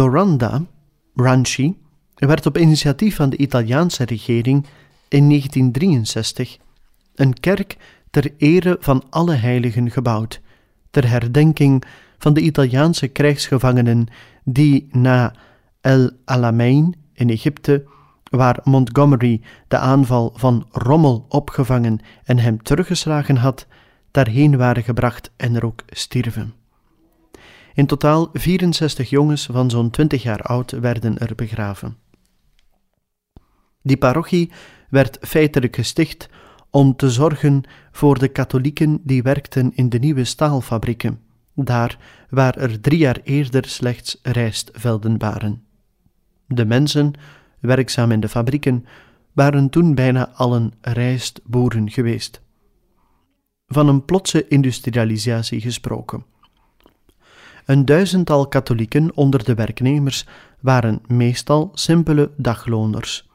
Doranda, Ranchi, werd op initiatief van de Italiaanse regering in 1963 een kerk ter ere van alle heiligen gebouwd, ter herdenking van de Italiaanse krijgsgevangenen die na El Alamein in Egypte, waar Montgomery de aanval van Rommel opgevangen en hem teruggeslagen had, daarheen waren gebracht en er ook stierven. In totaal 64 jongens van zo'n 20 jaar oud werden er begraven. Die parochie werd feitelijk gesticht om te zorgen voor de katholieken die werkten in de nieuwe staalfabrieken, daar waar er drie jaar eerder slechts rijstvelden waren. De mensen, werkzaam in de fabrieken, waren toen bijna allen rijstboeren geweest. Van een plotse industrialisatie gesproken. Een duizendtal katholieken onder de werknemers waren meestal simpele dagloners,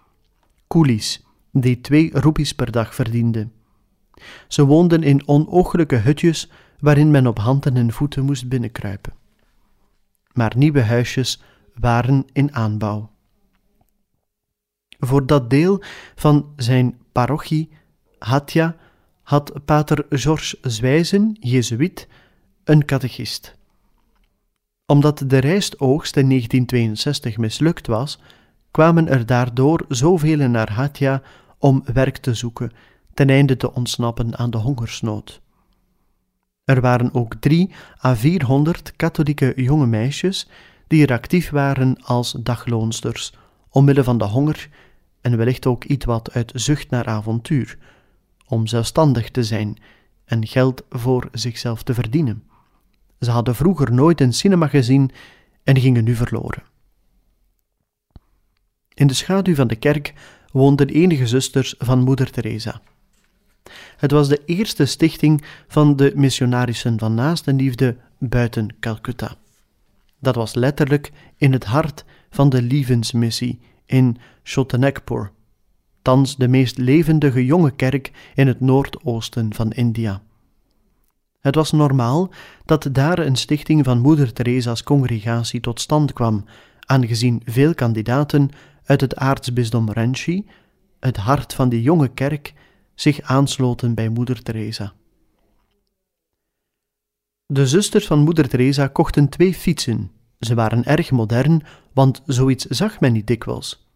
coolies, die twee roepies per dag verdienden. Ze woonden in onooglijke hutjes waarin men op handen en voeten moest binnenkruipen. Maar nieuwe huisjes waren in aanbouw. Voor dat deel van zijn parochie, Hatja, had pater Georges Zwijzen, jezuïet, een catechist omdat de rijstoogst in 1962 mislukt was, kwamen er daardoor zoveel naar Hatja om werk te zoeken, ten einde te ontsnappen aan de hongersnood. Er waren ook drie à vierhonderd katholieke jonge meisjes die er actief waren als dagloonsters, omwille van de honger en wellicht ook iets wat uit zucht naar avontuur, om zelfstandig te zijn en geld voor zichzelf te verdienen. Ze hadden vroeger nooit een cinema gezien en gingen nu verloren. In de schaduw van de kerk woonden enige zusters van Moeder Teresa. Het was de eerste stichting van de missionarissen van naastenliefde buiten Calcutta. Dat was letterlijk in het hart van de Lievensmissie in Chotanagpur, thans de meest levendige jonge kerk in het noordoosten van India. Het was normaal dat daar een stichting van Moeder Teresa's congregatie tot stand kwam, aangezien veel kandidaten uit het aartsbisdom Ranchi, het hart van die jonge kerk, zich aansloten bij Moeder Teresa. De zusters van Moeder Teresa kochten twee fietsen. Ze waren erg modern, want zoiets zag men niet dikwijls.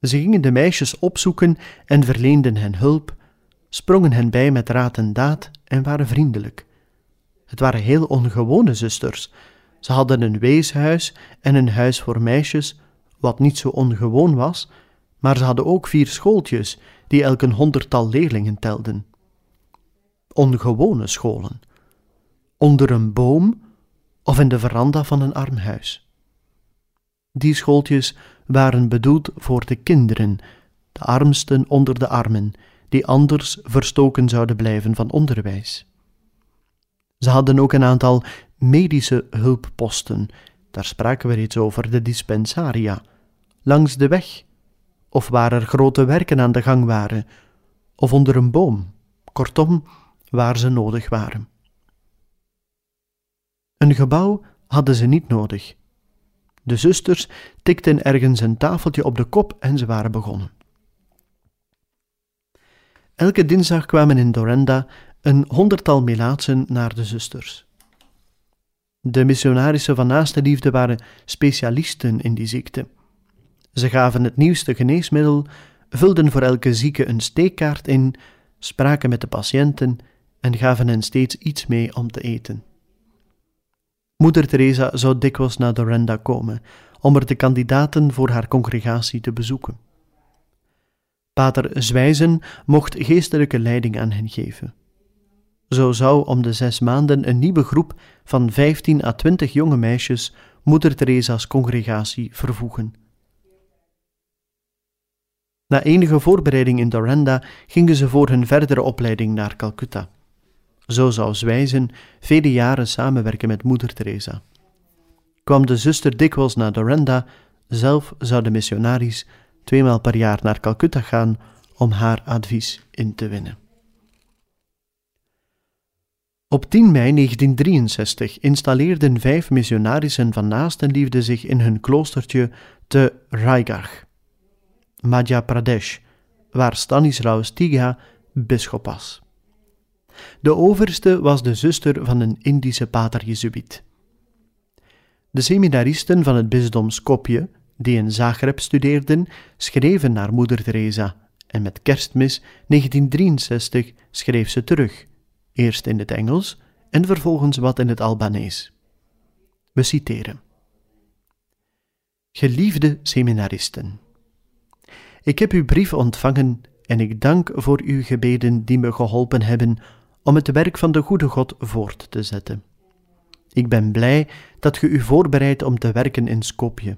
Ze gingen de meisjes opzoeken en verleenden hen hulp, sprongen hen bij met raad en daad en waren vriendelijk. Het waren heel ongewone zusters. Ze hadden een weeshuis en een huis voor meisjes, wat niet zo ongewoon was, maar ze hadden ook vier schooltjes die elk een honderdtal leerlingen telden. Ongewone scholen. Onder een boom of in de veranda van een armhuis. Die schooltjes waren bedoeld voor de kinderen, de armsten onder de armen, die anders verstoken zouden blijven van onderwijs. Ze hadden ook een aantal medische hulpposten, daar spraken we reeds over, de dispensaria, langs de weg, of waar er grote werken aan de gang waren, of onder een boom, kortom, waar ze nodig waren. Een gebouw hadden ze niet nodig. De zusters tikten ergens een tafeltje op de kop en ze waren begonnen. Elke dinsdag kwamen in Dorenda een honderdtal melaatsen naar de zusters. De missionarissen van naaste liefde waren specialisten in die ziekte. Ze gaven het nieuwste geneesmiddel, vulden voor elke zieke een steekkaart in, spraken met de patiënten en gaven hen steeds iets mee om te eten. Moeder Teresa zou dikwijls naar Dorenda komen om er de kandidaten voor haar congregatie te bezoeken. Pater Zwijzen mocht geestelijke leiding aan hen geven. Zo zou om de zes maanden een nieuwe groep van 15 à 20 jonge meisjes Moeder Teresa's congregatie vervoegen. Na enige voorbereiding in Doranda gingen ze voor hun verdere opleiding naar Calcutta. Zo zou Zwijzen vele jaren samenwerken met Moeder Teresa. Kwam de zuster dikwijls naar Doranda, zelf zou de missionaris tweemaal per jaar naar Calcutta gaan om haar advies in te winnen. Op 10 mei 1963 installeerden vijf missionarissen van naastenliefde zich in hun kloostertje te Raigach, Madhya Pradesh, waar Stanislaus Tiga bisschop was. De overste was de zuster van een Indische pater Jezuïet. De seminaristen van het bisdom Skopje, die in Zagreb studeerden, schreven naar moeder Teresa en met kerstmis 1963 schreef ze terug, eerst in het Engels en vervolgens wat in het Albanees. We citeren. Geliefde seminaristen, ik heb uw brief ontvangen en ik dank voor uw gebeden die me geholpen hebben om het werk van de goede God voort te zetten. Ik ben blij dat ge u voorbereidt om te werken in Skopje.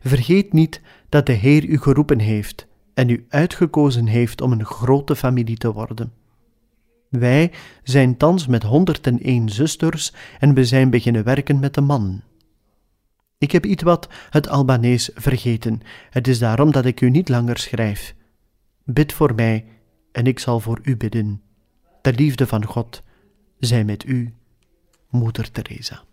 Vergeet niet dat de Heer u geroepen heeft en u uitgekozen heeft om een grote familie te worden. Wij zijn thans met 101 zusters en we zijn beginnen werken met de man. Ik heb iets wat het Albanees vergeten. Het is daarom dat ik u niet langer schrijf. Bid voor mij en ik zal voor u bidden. De liefde van God zij met u, Moeder Teresa.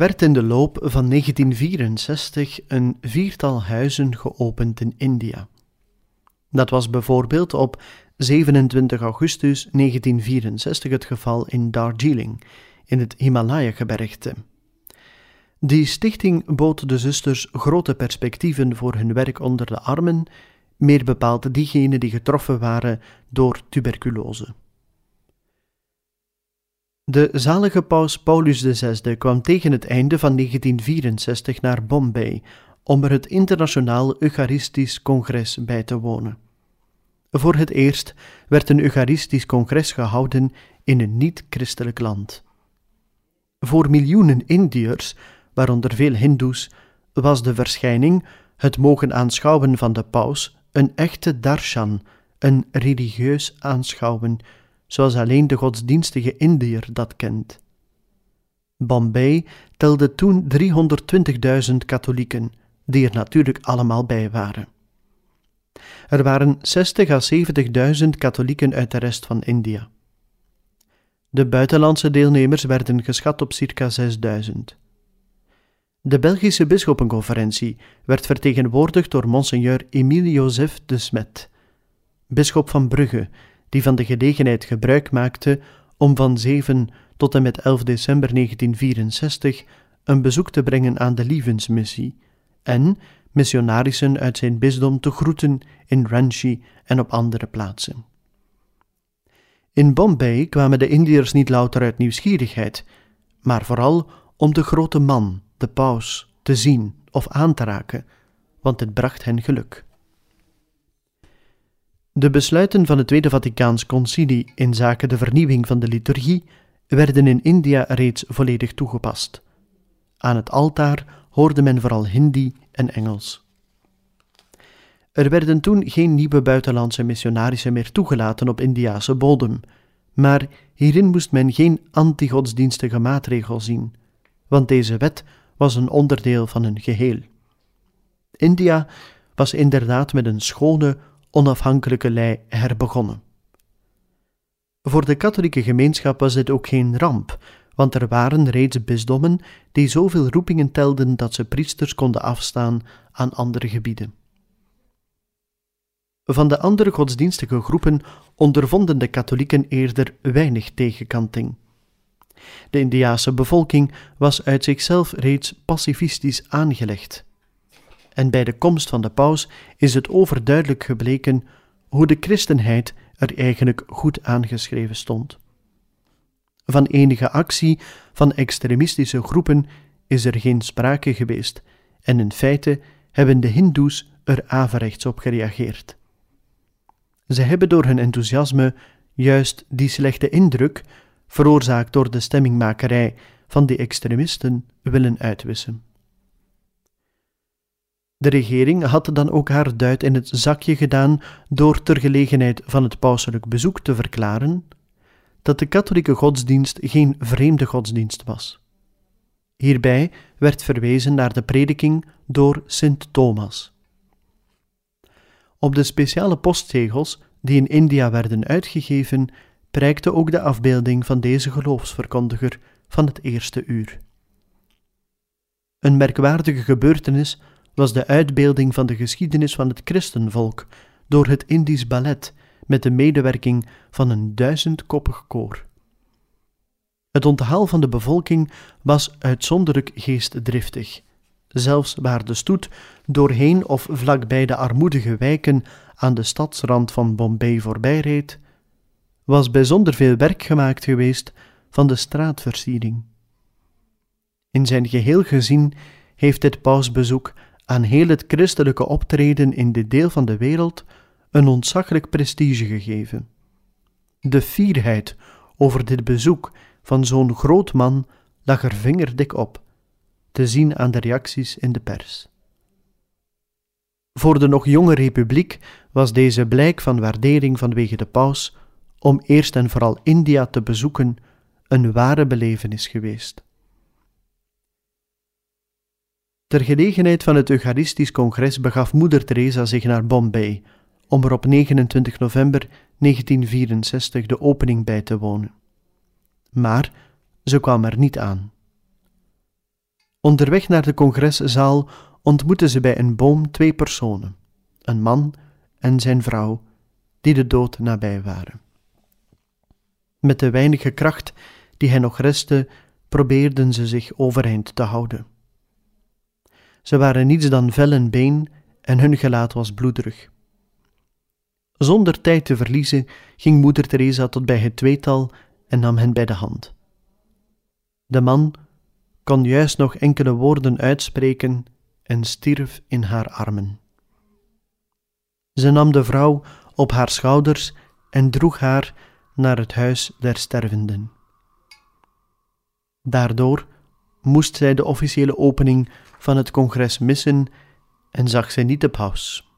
Werd in de loop van 1964 een viertal huizen geopend in India. Dat was bijvoorbeeld op 27 augustus 1964 het geval in Darjeeling, in het Himalaya-gebergte. Die stichting bood de zusters grote perspectieven voor hun werk onder de armen, meer bepaald diegenen die getroffen waren door tuberculose. De zalige paus Paulus VI kwam tegen het einde van 1964 naar Bombay om er het Internationaal Eucharistisch Congres bij te wonen. Voor het eerst werd een Eucharistisch Congres gehouden in een niet-christelijk land. Voor miljoenen Indiërs, waaronder veel Hindoes, was de verschijning, het mogen aanschouwen van de paus, een echte darshan, een religieus aanschouwen zoals alleen de godsdienstige Indiër dat kent. Bombay telde toen 320.000 katholieken, die er natuurlijk allemaal bij waren. Er waren 60 à 70.000 katholieken uit de rest van India. De buitenlandse deelnemers werden geschat op circa 6000. De Belgische bisschoppenconferentie werd vertegenwoordigd door monseigneur Emile Joseph de Smet, bisschop van Brugge, die van de gelegenheid gebruik maakte om van 7 tot en met 11 december 1964 een bezoek te brengen aan de Lievensmissie en missionarissen uit zijn bisdom te groeten in Ranchi en op andere plaatsen. In Bombay kwamen de Indiërs niet louter uit nieuwsgierigheid, maar vooral om de grote man, de paus, te zien of aan te raken, want het bracht hen geluk. De besluiten van het Tweede Vaticaans Concilie in zaken de vernieuwing van de liturgie werden in India reeds volledig toegepast. Aan het altaar hoorde men vooral Hindi en Engels. Er werden toen geen nieuwe buitenlandse missionarissen meer toegelaten op Indiase bodem, maar hierin moest men geen antigodsdienstige maatregel zien, want deze wet was een onderdeel van een geheel. India was inderdaad met een schone, onafhankelijke lei herbegonnen. Voor de katholieke gemeenschap was dit ook geen ramp, want er waren reeds bisdommen die zoveel roepingen telden dat ze priesters konden afstaan aan andere gebieden. Van de andere godsdienstige groepen ondervonden de katholieken eerder weinig tegenkanting. De Indiase bevolking was uit zichzelf reeds pacifistisch aangelegd. En bij de komst van de paus is het overduidelijk gebleken hoe de christenheid er eigenlijk goed aangeschreven stond. Van enige actie van extremistische groepen is er geen sprake geweest, en in feite hebben de Hindoes er averechts op gereageerd. Ze hebben door hun enthousiasme juist die slechte indruk, veroorzaakt door de stemmingmakerij van die extremisten, willen uitwissen. De regering had dan ook haar duit in het zakje gedaan door ter gelegenheid van het pauselijk bezoek te verklaren dat de katholieke godsdienst geen vreemde godsdienst was. Hierbij werd verwezen naar de prediking door Sint Thomas. Op de speciale postzegels die in India werden uitgegeven, prijkte ook de afbeelding van deze geloofsverkondiger van het eerste uur. Een merkwaardige gebeurtenis was de uitbeelding van de geschiedenis van het christenvolk door het Indisch ballet met de medewerking van een duizendkoppig koor. Het onthaal van de bevolking was uitzonderlijk geestdriftig. Zelfs waar de stoet doorheen of vlakbij de armoedige wijken aan de stadsrand van Bombay voorbijreed, was bijzonder veel werk gemaakt geweest van de straatversiering. In zijn geheel gezien heeft dit pausbezoek aan heel het christelijke optreden in dit deel van de wereld een ontzaglijk prestige gegeven. De fierheid over dit bezoek van zo'n groot man lag er vingerdik op, te zien aan de reacties in de pers. Voor de nog jonge republiek was deze blijk van waardering vanwege de paus om eerst en vooral India te bezoeken een ware belevenis geweest. Ter gelegenheid van het Eucharistisch Congres begaf Moeder Teresa zich naar Bombay om er op 29 november 1964 de opening bij te wonen. Maar ze kwam er niet aan. Onderweg naar de congreszaal ontmoette ze bij een boom twee personen, een man en zijn vrouw, die de dood nabij waren. Met de weinige kracht die hen nog restte, probeerden ze zich overeind te houden. Ze waren niets dan vel en been en hun gelaat was bloederig. Zonder tijd te verliezen ging moeder Teresa tot bij het tweetal en nam hen bij de hand. De man kon juist nog enkele woorden uitspreken en stierf in haar armen. Ze nam de vrouw op haar schouders en droeg haar naar het huis der stervenden. Daardoor moest zij de officiële opening van het congres missen en zag zij niet de paus.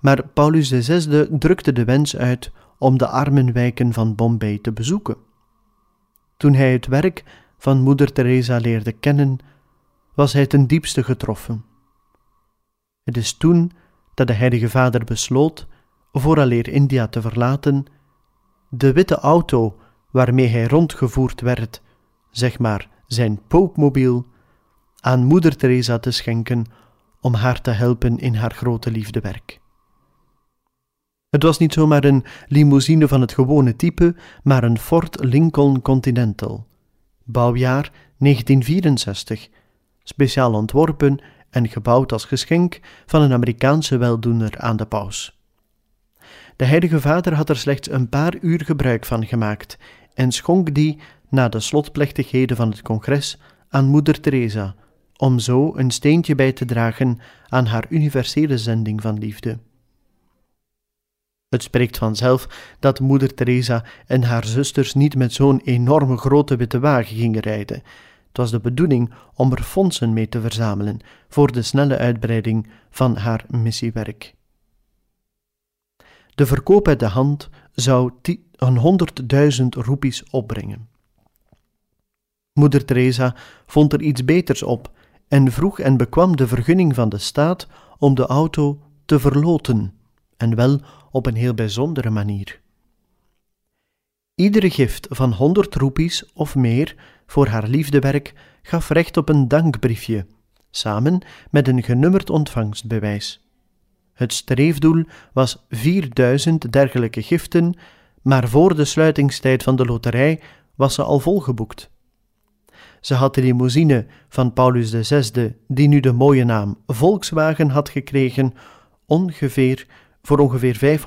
Maar Paulus VI drukte de wens uit om de armenwijken van Bombay te bezoeken. Toen hij het werk van Moeder Teresa leerde kennen, was hij ten diepste getroffen. Het is toen dat de Heilige Vader besloot, vooraleer India te verlaten, de witte auto waarmee hij rondgevoerd werd, zeg maar zijn poopmobiel, aan Moeder Teresa te schenken om haar te helpen in haar grote liefdewerk. Het was niet zomaar een limousine van het gewone type, maar een Ford Lincoln Continental. Bouwjaar 1964, speciaal ontworpen en gebouwd als geschenk van een Amerikaanse weldoener aan de paus. De Heilige Vader had er slechts een paar uur gebruik van gemaakt en schonk die na de slotplechtigheden van het congres aan Moeder Teresa, om zo een steentje bij te dragen aan haar universele zending van liefde. Het spreekt vanzelf dat moeder Teresa en haar zusters niet met zo'n enorme grote witte wagen gingen rijden. Het was de bedoeling om er fondsen mee te verzamelen voor de snelle uitbreiding van haar missiewerk. De verkoop uit de hand zou een 100.000 roepies opbrengen. Moeder Teresa vond er iets beters op en vroeg en bekwam de vergunning van de staat om de auto te verloten, en wel op een heel bijzondere manier. Iedere gift van 100 roepies of meer voor haar liefdewerk gaf recht op een dankbriefje, samen met een genummerd ontvangstbewijs. Het streefdoel was 4000 dergelijke giften, maar voor de sluitingstijd van de loterij was ze al volgeboekt. Ze had de limousine van Paulus VI, die nu de mooie naam Volkswagen had gekregen, ongeveer voor ongeveer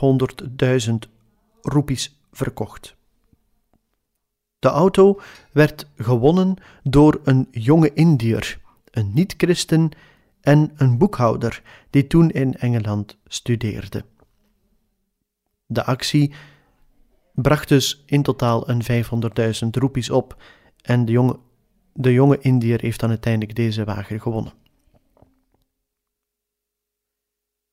500.000 roepies verkocht. De auto werd gewonnen door een jonge Indiër, een niet-christen en een boekhouder die toen in Engeland studeerde. De actie bracht dus in totaal een 500.000 roepies op en de jonge, de jonge Indiër heeft dan uiteindelijk deze wagen gewonnen.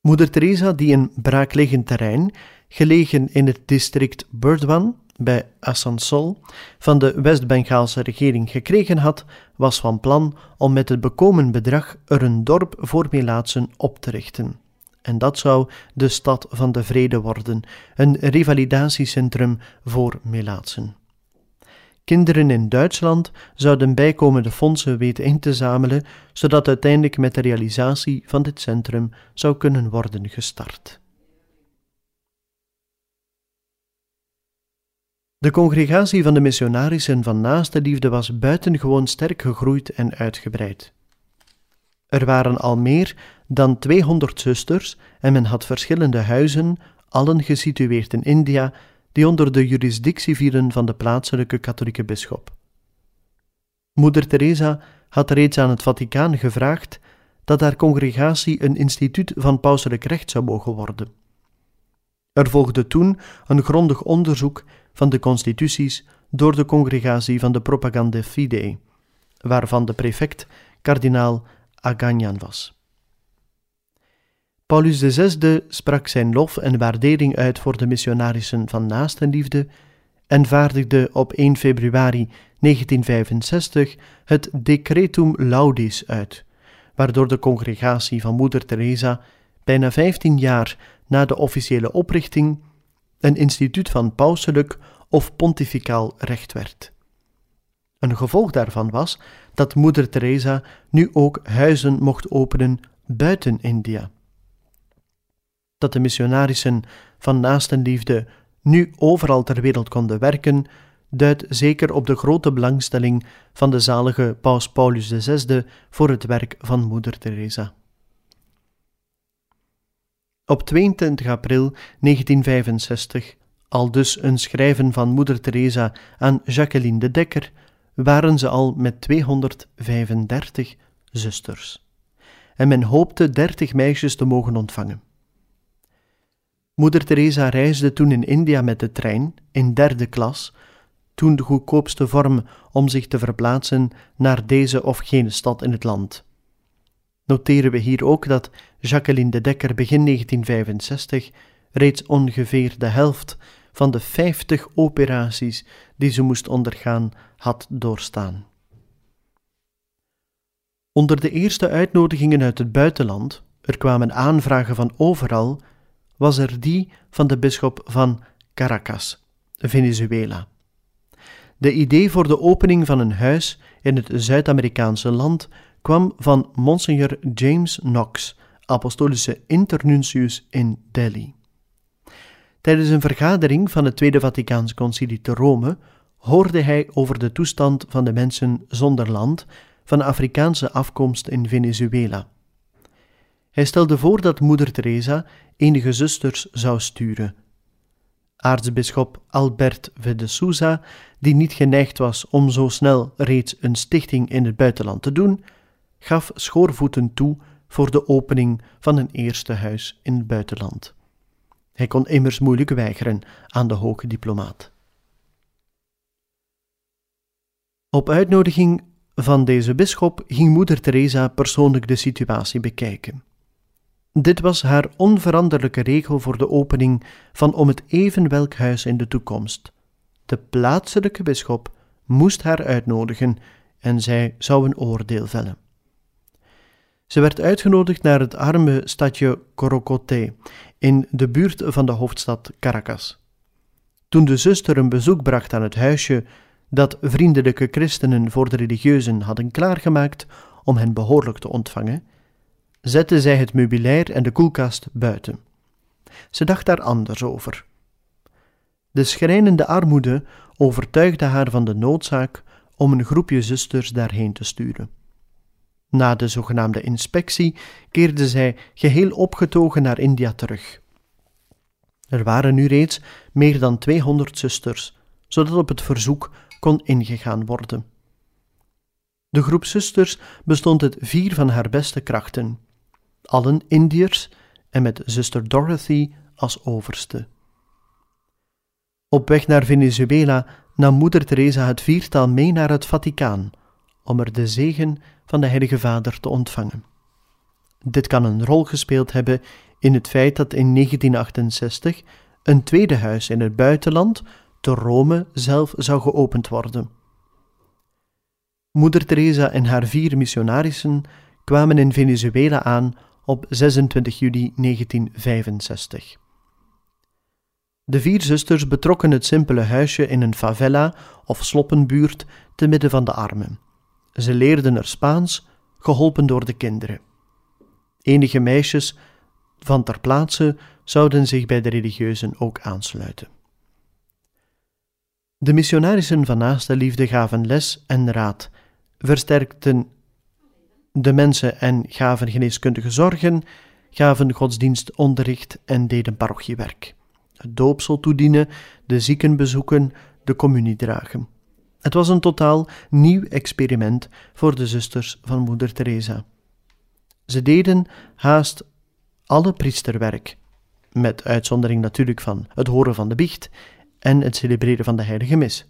Moeder Teresa, die een braakliggend terrein, gelegen in het district Burdwan bij Asansol, van de West-Bengaalse regering gekregen had, was van plan om met het bekomen bedrag er een dorp voor Melaatsen op te richten. En dat zou de stad van de vrede worden, een revalidatiecentrum voor Melaatsen. Kinderen in Duitsland zouden bijkomende fondsen weten in te zamelen, zodat uiteindelijk met de realisatie van dit centrum zou kunnen worden gestart. De congregatie van de missionarissen van naaste liefde was buitengewoon sterk gegroeid en uitgebreid. Er waren al meer dan 200 zusters en men had verschillende huizen, allen gesitueerd in India, die onder de jurisdictie vielen van de plaatselijke katholieke bisschop. Moeder Teresa had reeds aan het Vaticaan gevraagd dat haar congregatie een instituut van pauselijk recht zou mogen worden. Er volgde toen een grondig onderzoek van de constituties door de congregatie van de Propaganda Fidei, waarvan de prefect kardinaal Aganyan was. Paulus VI sprak zijn lof en waardering uit voor de missionarissen van naastenliefde en vaardigde op 1 februari 1965 het Decretum Laudis uit, waardoor de congregatie van Moeder Teresa bijna 15 jaar na de officiële oprichting een instituut van pauselijk of pontificaal recht werd. Een gevolg daarvan was dat Moeder Teresa nu ook huizen mocht openen buiten India dat de missionarissen van naastenliefde nu overal ter wereld konden werken, duidt zeker op de grote belangstelling van de zalige Paus Paulus VI voor het werk van Moeder Teresa. Op 22 april 1965, al dus een schrijven van Moeder Teresa aan Jacqueline de Dekker, waren ze al met 235 zusters. En men hoopte 30 meisjes te mogen ontvangen. Moeder Teresa reisde toen in India met de trein, in derde klas, toen de goedkoopste vorm om zich te verplaatsen naar deze of gene stad in het land. Noteren we hier ook dat Jacqueline de Dekker begin 1965 reeds ongeveer de helft van de 50 operaties die ze moest ondergaan had doorstaan. Onder de eerste uitnodigingen uit het buitenland er kwamen aanvragen van overal, was er die van de bisschop van Caracas, Venezuela. De idee voor de opening van een huis in het Zuid-Amerikaanse land kwam van Monsignor James Knox, apostolische internuntius in Delhi. Tijdens een vergadering van het Tweede Vaticaans Concilie te Rome hoorde hij over de toestand van de mensen zonder land van Afrikaanse afkomst in Venezuela. Hij stelde voor dat moeder Teresa enige zusters zou sturen. Aartsbisschop Albert de Souza, die niet geneigd was om zo snel reeds een stichting in het buitenland te doen, gaf schoorvoeten toe voor de opening van een eerste huis in het buitenland. Hij kon immers moeilijk weigeren aan de hoge diplomaat. Op uitnodiging van deze bisschop ging moeder Teresa persoonlijk de situatie bekijken. Dit was haar onveranderlijke regel voor de opening van om het even welk huis in de toekomst. De plaatselijke bisschop moest haar uitnodigen en zij zou een oordeel vellen. Ze werd uitgenodigd naar het arme stadje Corocote in de buurt van de hoofdstad Caracas. Toen de zuster een bezoek bracht aan het huisje dat vriendelijke christenen voor de religieuzen hadden klaargemaakt om hen behoorlijk te ontvangen, zette zij het meubilair en de koelkast buiten. Ze dacht daar anders over. De schrijnende armoede overtuigde haar van de noodzaak om een groepje zusters daarheen te sturen. Na de zogenaamde inspectie keerde zij geheel opgetogen naar India terug. Er waren nu reeds meer dan 200 zusters, zodat op het verzoek kon ingegaan worden. De groep zusters bestond uit vier van haar beste krachten, allen Indiërs en met zuster Dorothy als overste. Op weg naar Venezuela nam moeder Teresa het viertal mee naar het Vaticaan om er de zegen van de Heilige Vader te ontvangen. Dit kan een rol gespeeld hebben in het feit dat in 1968 een tweede huis in het buitenland te Rome zelf zou geopend worden. Moeder Teresa en haar vier missionarissen kwamen in Venezuela aan op 26 juli 1965. De vier zusters betrokken het simpele huisje in een favela of sloppenbuurt te midden van de armen. Ze leerden er Spaans, geholpen door de kinderen. Enige meisjes van ter plaatse zouden zich bij de religieuzen ook aansluiten. De missionarissen van naaste liefde gaven les en raad, versterkten de mensen en gaven geneeskundige zorgen, gaven godsdienstonderricht en deden parochiewerk. Het doopsel toedienen, de zieken bezoeken, de communie dragen. Het was een totaal nieuw experiment voor de zusters van Moeder Teresa. Ze deden haast alle priesterwerk, met uitzondering natuurlijk van het horen van de biecht en het celebreren van de heilige mis.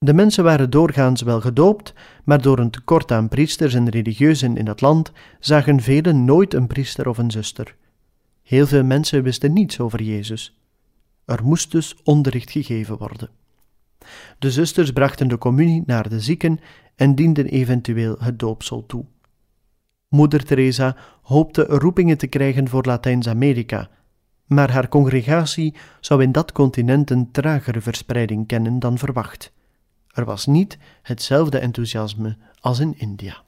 De mensen waren doorgaans wel gedoopt, maar door een tekort aan priesters en religieuzen in het land zagen velen nooit een priester of een zuster. Heel veel mensen wisten niets over Jezus. Er moest dus onderricht gegeven worden. De zusters brachten de communie naar de zieken en dienden eventueel het doopsel toe. Moeder Teresa hoopte roepingen te krijgen voor Latijns-Amerika, maar haar congregatie zou in dat continent een tragere verspreiding kennen dan verwacht. Er was niet hetzelfde enthousiasme als in India.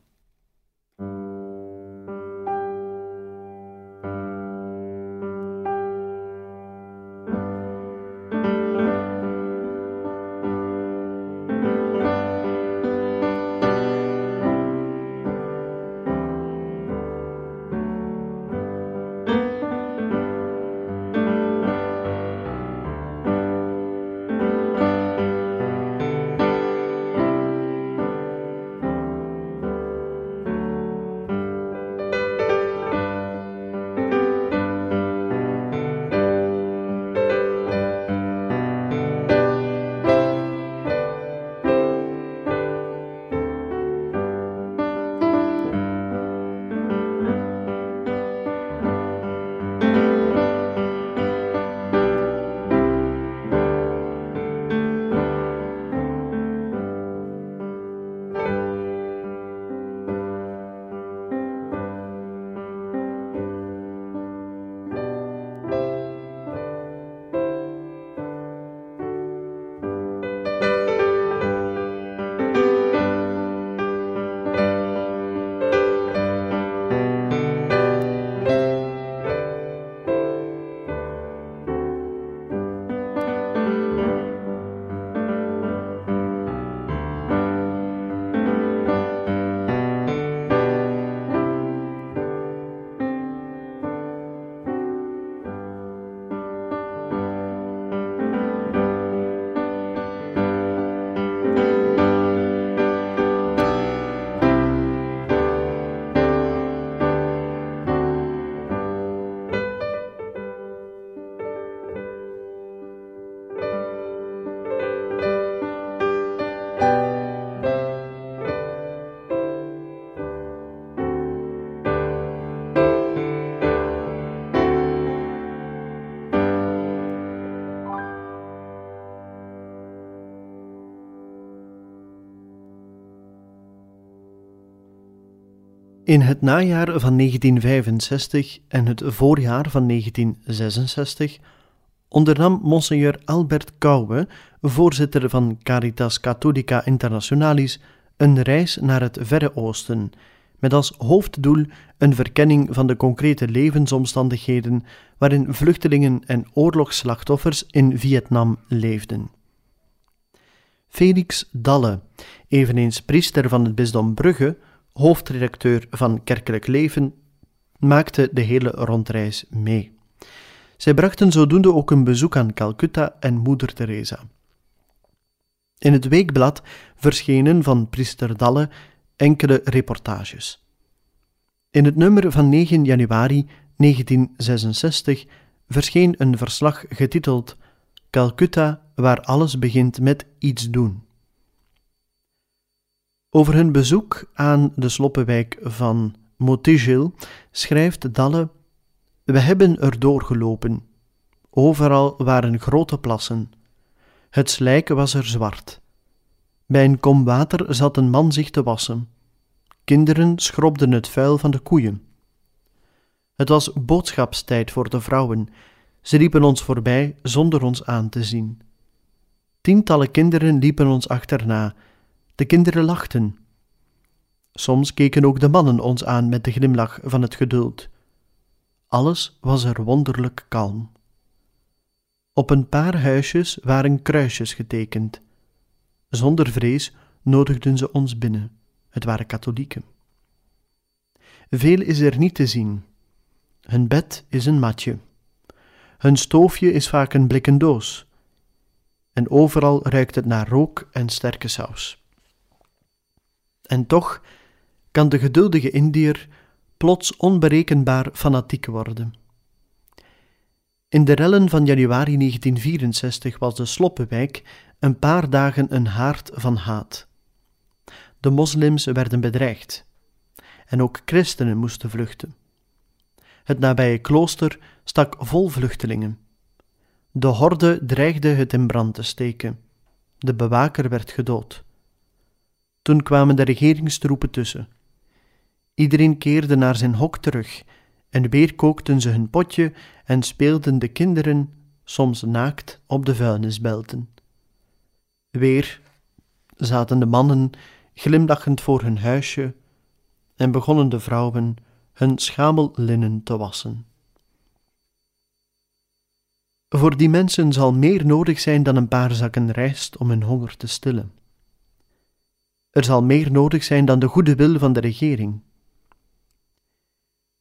In het najaar van 1965 en het voorjaar van 1966 ondernam Monseigneur Albert Kouwe, voorzitter van Caritas Catholica Internationalis, een reis naar het Verre Oosten, met als hoofddoel een verkenning van de concrete levensomstandigheden waarin vluchtelingen en oorlogsslachtoffers in Vietnam leefden. Felix Dalle, eveneens priester van het bisdom Brugge, hoofdredacteur van Kerkelijk Leven, maakte de hele rondreis mee. Zij brachten zodoende ook een bezoek aan Calcutta en Moeder Teresa. In het weekblad verschenen van priester Dalle enkele reportages. In het nummer van 9 januari 1966 verscheen een verslag getiteld Calcutta, waar alles begint met iets doen. Over hun bezoek aan de sloppenwijk van Motigil schrijft Dalle: We hebben er doorgelopen. Overal waren grote plassen. Het slijk was er zwart. Bij een kom water zat een man zich te wassen. Kinderen schrobden het vuil van de koeien. Het was boodschapstijd voor de vrouwen. Ze liepen ons voorbij zonder ons aan te zien. Tientallen kinderen liepen ons achterna. De kinderen lachten. Soms keken ook de mannen ons aan met de glimlach van het geduld. Alles was er wonderlijk kalm. Op een paar huisjes waren kruisjes getekend. Zonder vrees nodigden ze ons binnen. Het waren katholieken. Veel is er niet te zien. Hun bed is een matje. Hun stoofje is vaak een blikken doos. En overal ruikt het naar rook en sterke saus. En toch kan de geduldige Indiër plots onberekenbaar fanatiek worden. In de rellen van januari 1964 was de Sloppenwijk een paar dagen een haard van haat. De moslims werden bedreigd en ook christenen moesten vluchten. Het nabije klooster stak vol vluchtelingen. De horde dreigde het in brand te steken. De bewaker werd gedood. Toen kwamen de regeringstroepen tussen. Iedereen keerde naar zijn hok terug en weer kookten ze hun potje en speelden de kinderen, soms naakt, op de vuilnisbelten. Weer zaten de mannen glimlachend voor hun huisje en begonnen de vrouwen hun schamel linnen te wassen. Voor die mensen zal meer nodig zijn dan een paar zakken rijst om hun honger te stillen. Er zal meer nodig zijn dan de goede wil van de regering.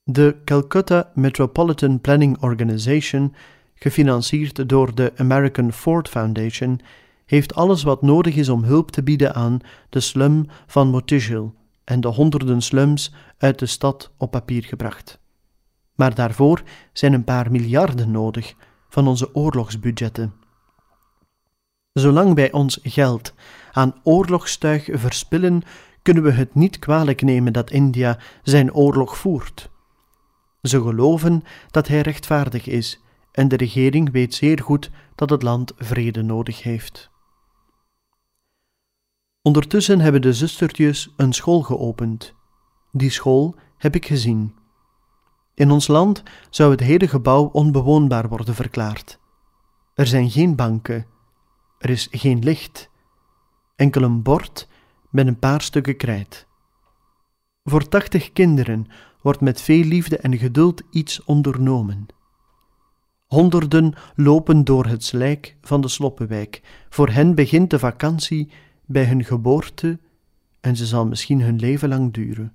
De Calcutta Metropolitan Planning Organization, gefinancierd door de American Ford Foundation, heeft alles wat nodig is om hulp te bieden aan de slum van Motigil en de honderden slums uit de stad op papier gebracht. Maar daarvoor zijn een paar miljarden nodig van onze oorlogsbudgetten. Zolang wij ons geld aan oorlogstuig verspillen, kunnen we het niet kwalijk nemen dat India zijn oorlog voert. Ze geloven dat hij rechtvaardig is en de regering weet zeer goed dat het land vrede nodig heeft. Ondertussen hebben de zustertjes een school geopend. Die school heb ik gezien. In ons land zou het hele gebouw onbewoonbaar worden verklaard. Er zijn geen banken, er is geen licht, enkel een bord met een paar stukken krijt. Voor tachtig kinderen wordt met veel liefde en geduld iets ondernomen. Honderden lopen door het slijk van de Sloppenwijk. Voor hen begint de vakantie bij hun geboorte en ze zal misschien hun leven lang duren.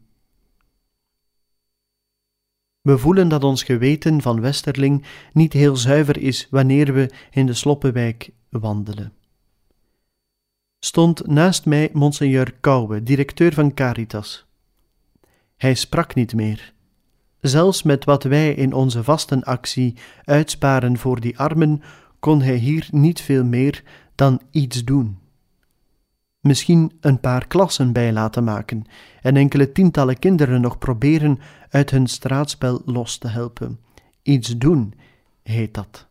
We voelen dat ons geweten van Westerling niet heel zuiver is wanneer we in de Sloppenwijk wandelen. Stond naast mij Monseigneur Kouwe, directeur van Caritas. Hij sprak niet meer. Zelfs met wat wij in onze vastenactie uitsparen voor die armen, kon hij hier niet veel meer dan iets doen. Misschien een paar klassen bij laten maken en enkele tientallen kinderen nog proberen uit hun straatspel los te helpen. Iets doen, heet dat.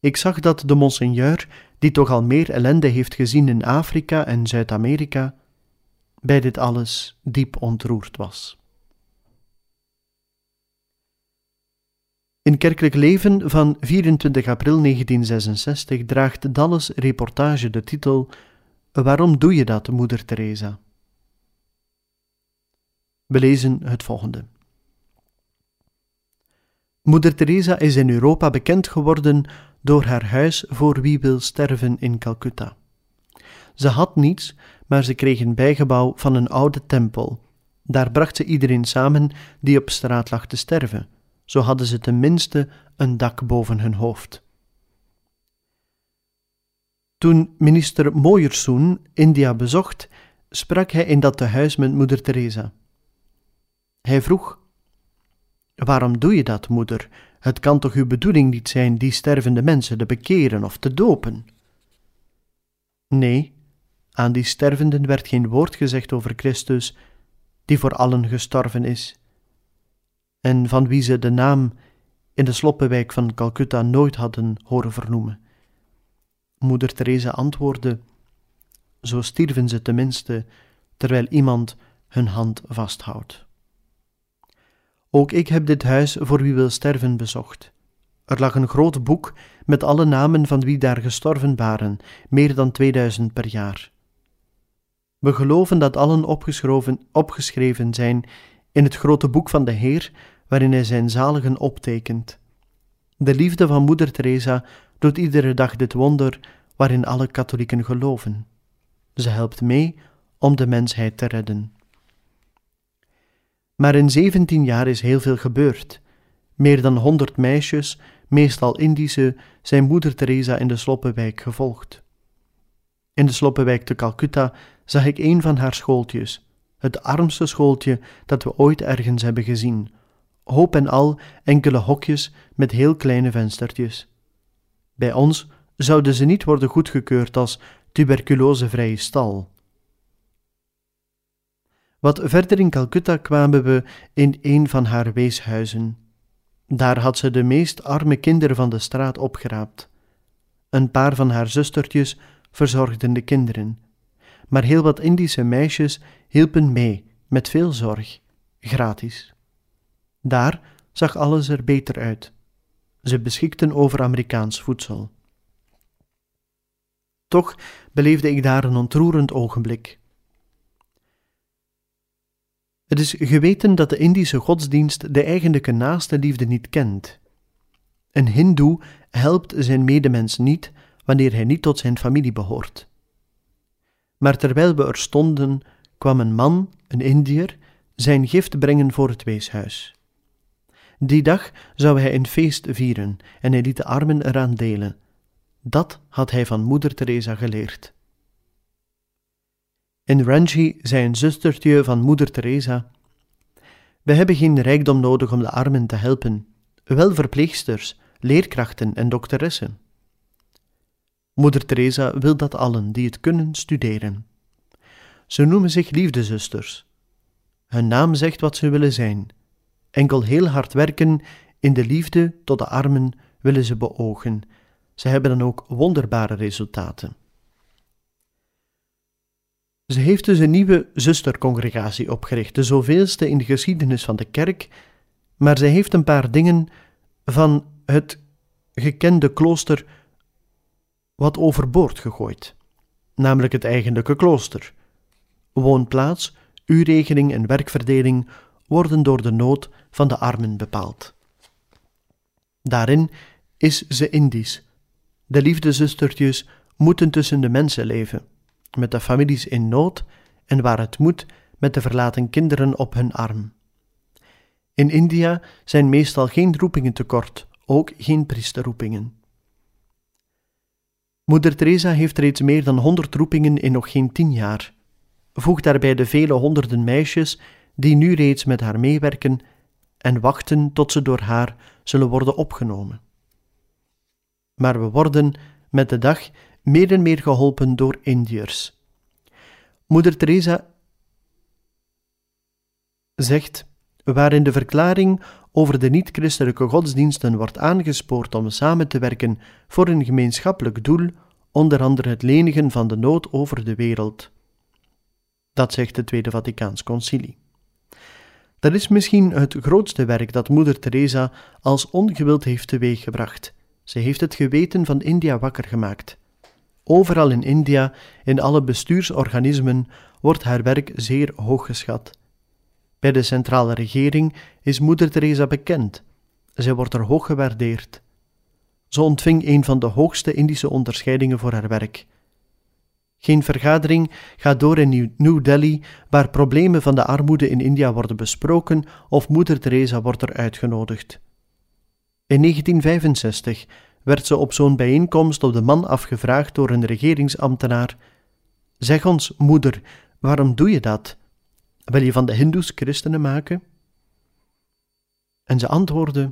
Ik zag dat de monseigneur, die toch al meer ellende heeft gezien in Afrika en Zuid-Amerika, bij dit alles diep ontroerd was. In Kerkelijk Leven van 24 april 1966 draagt Dalles reportage de titel Waarom doe je dat, Moeder Teresa? We lezen het volgende. Moeder Teresa is in Europa bekend geworden door haar huis voor wie wil sterven in Calcutta. Ze had niets, maar ze kreeg een bijgebouw van een oude tempel. Daar bracht ze iedereen samen die op straat lag te sterven. Zo hadden ze tenminste een dak boven hun hoofd. Toen minister Mooiersoen India bezocht, sprak hij in dat tehuis met moeder Teresa. Hij vroeg: Waarom doe je dat, moeder? Het kan toch uw bedoeling niet zijn die stervende mensen te bekeren of te dopen? Nee, aan die stervenden werd geen woord gezegd over Christus, die voor allen gestorven is, en van wie ze de naam in de sloppenwijk van Calcutta nooit hadden horen vernoemen. Moeder Teresa antwoordde: Zo stierven ze tenminste, terwijl iemand hun hand vasthoudt. Ook ik heb dit huis voor wie wil sterven bezocht. Er lag een groot boek met alle namen van wie daar gestorven waren, meer dan 2000 per jaar. We geloven dat allen opgeschreven, zijn in het grote boek van de Heer, waarin hij zijn zaligen optekent. De liefde van Moeder Teresa doet iedere dag dit wonder waarin alle katholieken geloven. Ze helpt mee om de mensheid te redden. Maar in 17 jaar is heel veel gebeurd. Meer dan 100 meisjes, meestal Indische, zijn Moeder Teresa in de Sloppenwijk gevolgd. In de Sloppenwijk te Calcutta zag ik een van haar schooltjes, het armste schooltje dat we ooit ergens hebben gezien. Hoop en al enkele hokjes met heel kleine venstertjes. Bij ons zouden ze niet worden goedgekeurd als tuberculosevrije stal. Wat verder in Calcutta kwamen we in een van haar weeshuizen. Daar had ze de meest arme kinderen van de straat opgeraapt. Een paar van haar zustertjes verzorgden de kinderen, maar heel wat Indische meisjes hielpen mee met veel zorg, gratis. Daar zag alles er beter uit. Ze beschikten over Amerikaans voedsel. Toch beleefde ik daar een ontroerend ogenblik. Het is geweten dat de Indische godsdienst de eigenlijke naaste liefde niet kent. Een Hindoe helpt zijn medemens niet wanneer hij niet tot zijn familie behoort. Maar terwijl we er stonden, kwam een man, een Indiër, zijn gift brengen voor het weeshuis. Die dag zou hij een feest vieren en hij liet de armen eraan delen. Dat had hij van moeder Teresa geleerd. In Ranchi zei een zustertje van moeder Teresa: We hebben geen rijkdom nodig om de armen te helpen, wel verpleegsters, leerkrachten en dokteressen. Moeder Teresa wil dat allen die het kunnen studeren. Ze noemen zich liefdezusters. Hun naam zegt wat ze willen zijn. Enkel heel hard werken in de liefde tot de armen willen ze beogen. Ze hebben dan ook wonderbare resultaten. Ze heeft dus een nieuwe zustercongregatie opgericht, de zoveelste in de geschiedenis van de kerk, maar zij heeft een paar dingen van het gekende klooster wat overboord gegooid, namelijk het eigenlijke klooster. Woonplaats, uurregeling en werkverdeling worden door de nood van de armen bepaald. Daarin is ze Indisch. De liefdezustertjes moeten tussen de mensen leven met de families in nood en waar het moet met de verlaten kinderen op hun arm. In India zijn meestal geen roepingen tekort, ook geen priesterroepingen. Moeder Teresa heeft reeds meer dan honderd roepingen in nog geen tien jaar. Voeg daarbij de vele honderden meisjes die nu reeds met haar meewerken en wachten tot ze door haar zullen worden opgenomen. Maar we worden met de dag meer en meer geholpen door Indiërs. Moeder Teresa zegt, waarin de verklaring over de niet-christelijke godsdiensten wordt aangespoord om samen te werken voor een gemeenschappelijk doel, onder andere het lenigen van de nood over de wereld. Dat zegt het Tweede Vaticaans Concilie. Dat is misschien het grootste werk dat Moeder Teresa als ongewild heeft teweeggebracht. Ze heeft het geweten van India wakker gemaakt. Overal in India, in alle bestuursorganismen, wordt haar werk zeer hoog geschat. Bij de centrale regering is Moeder Teresa bekend. Zij wordt er hoog gewaardeerd. Ze ontving een van de hoogste Indische onderscheidingen voor haar werk. Geen vergadering gaat door in New Delhi waar problemen van de armoede in India worden besproken of Moeder Teresa wordt er uitgenodigd. In 1965 werd ze op zo'n bijeenkomst op de man afgevraagd door een regeringsambtenaar: Zeg ons, moeder, waarom doe je dat? Wil je van de Hindoes christenen maken? En ze antwoordde: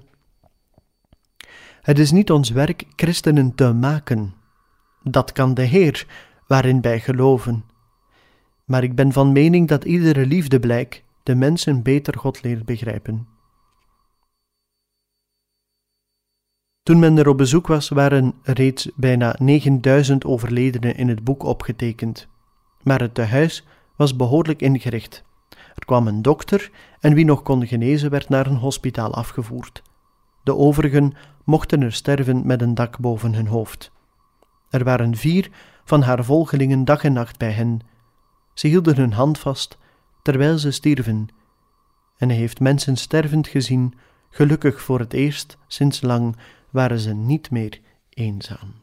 Het is niet ons werk christenen te maken. Dat kan de Heer, waarin wij geloven. Maar ik ben van mening dat iedere liefdeblijk de mensen beter God leert begrijpen. Toen men er op bezoek was, waren reeds bijna 9000 overledenen in het boek opgetekend. Maar het tehuis was behoorlijk ingericht. Er kwam een dokter en wie nog kon genezen werd naar een hospitaal afgevoerd. De overigen mochten er sterven met een dak boven hun hoofd. Er waren vier van haar volgelingen dag en nacht bij hen. Ze hielden hun hand vast terwijl ze stierven. En hij heeft mensen stervend gezien, gelukkig voor het eerst sinds lang waren ze niet meer eenzaam.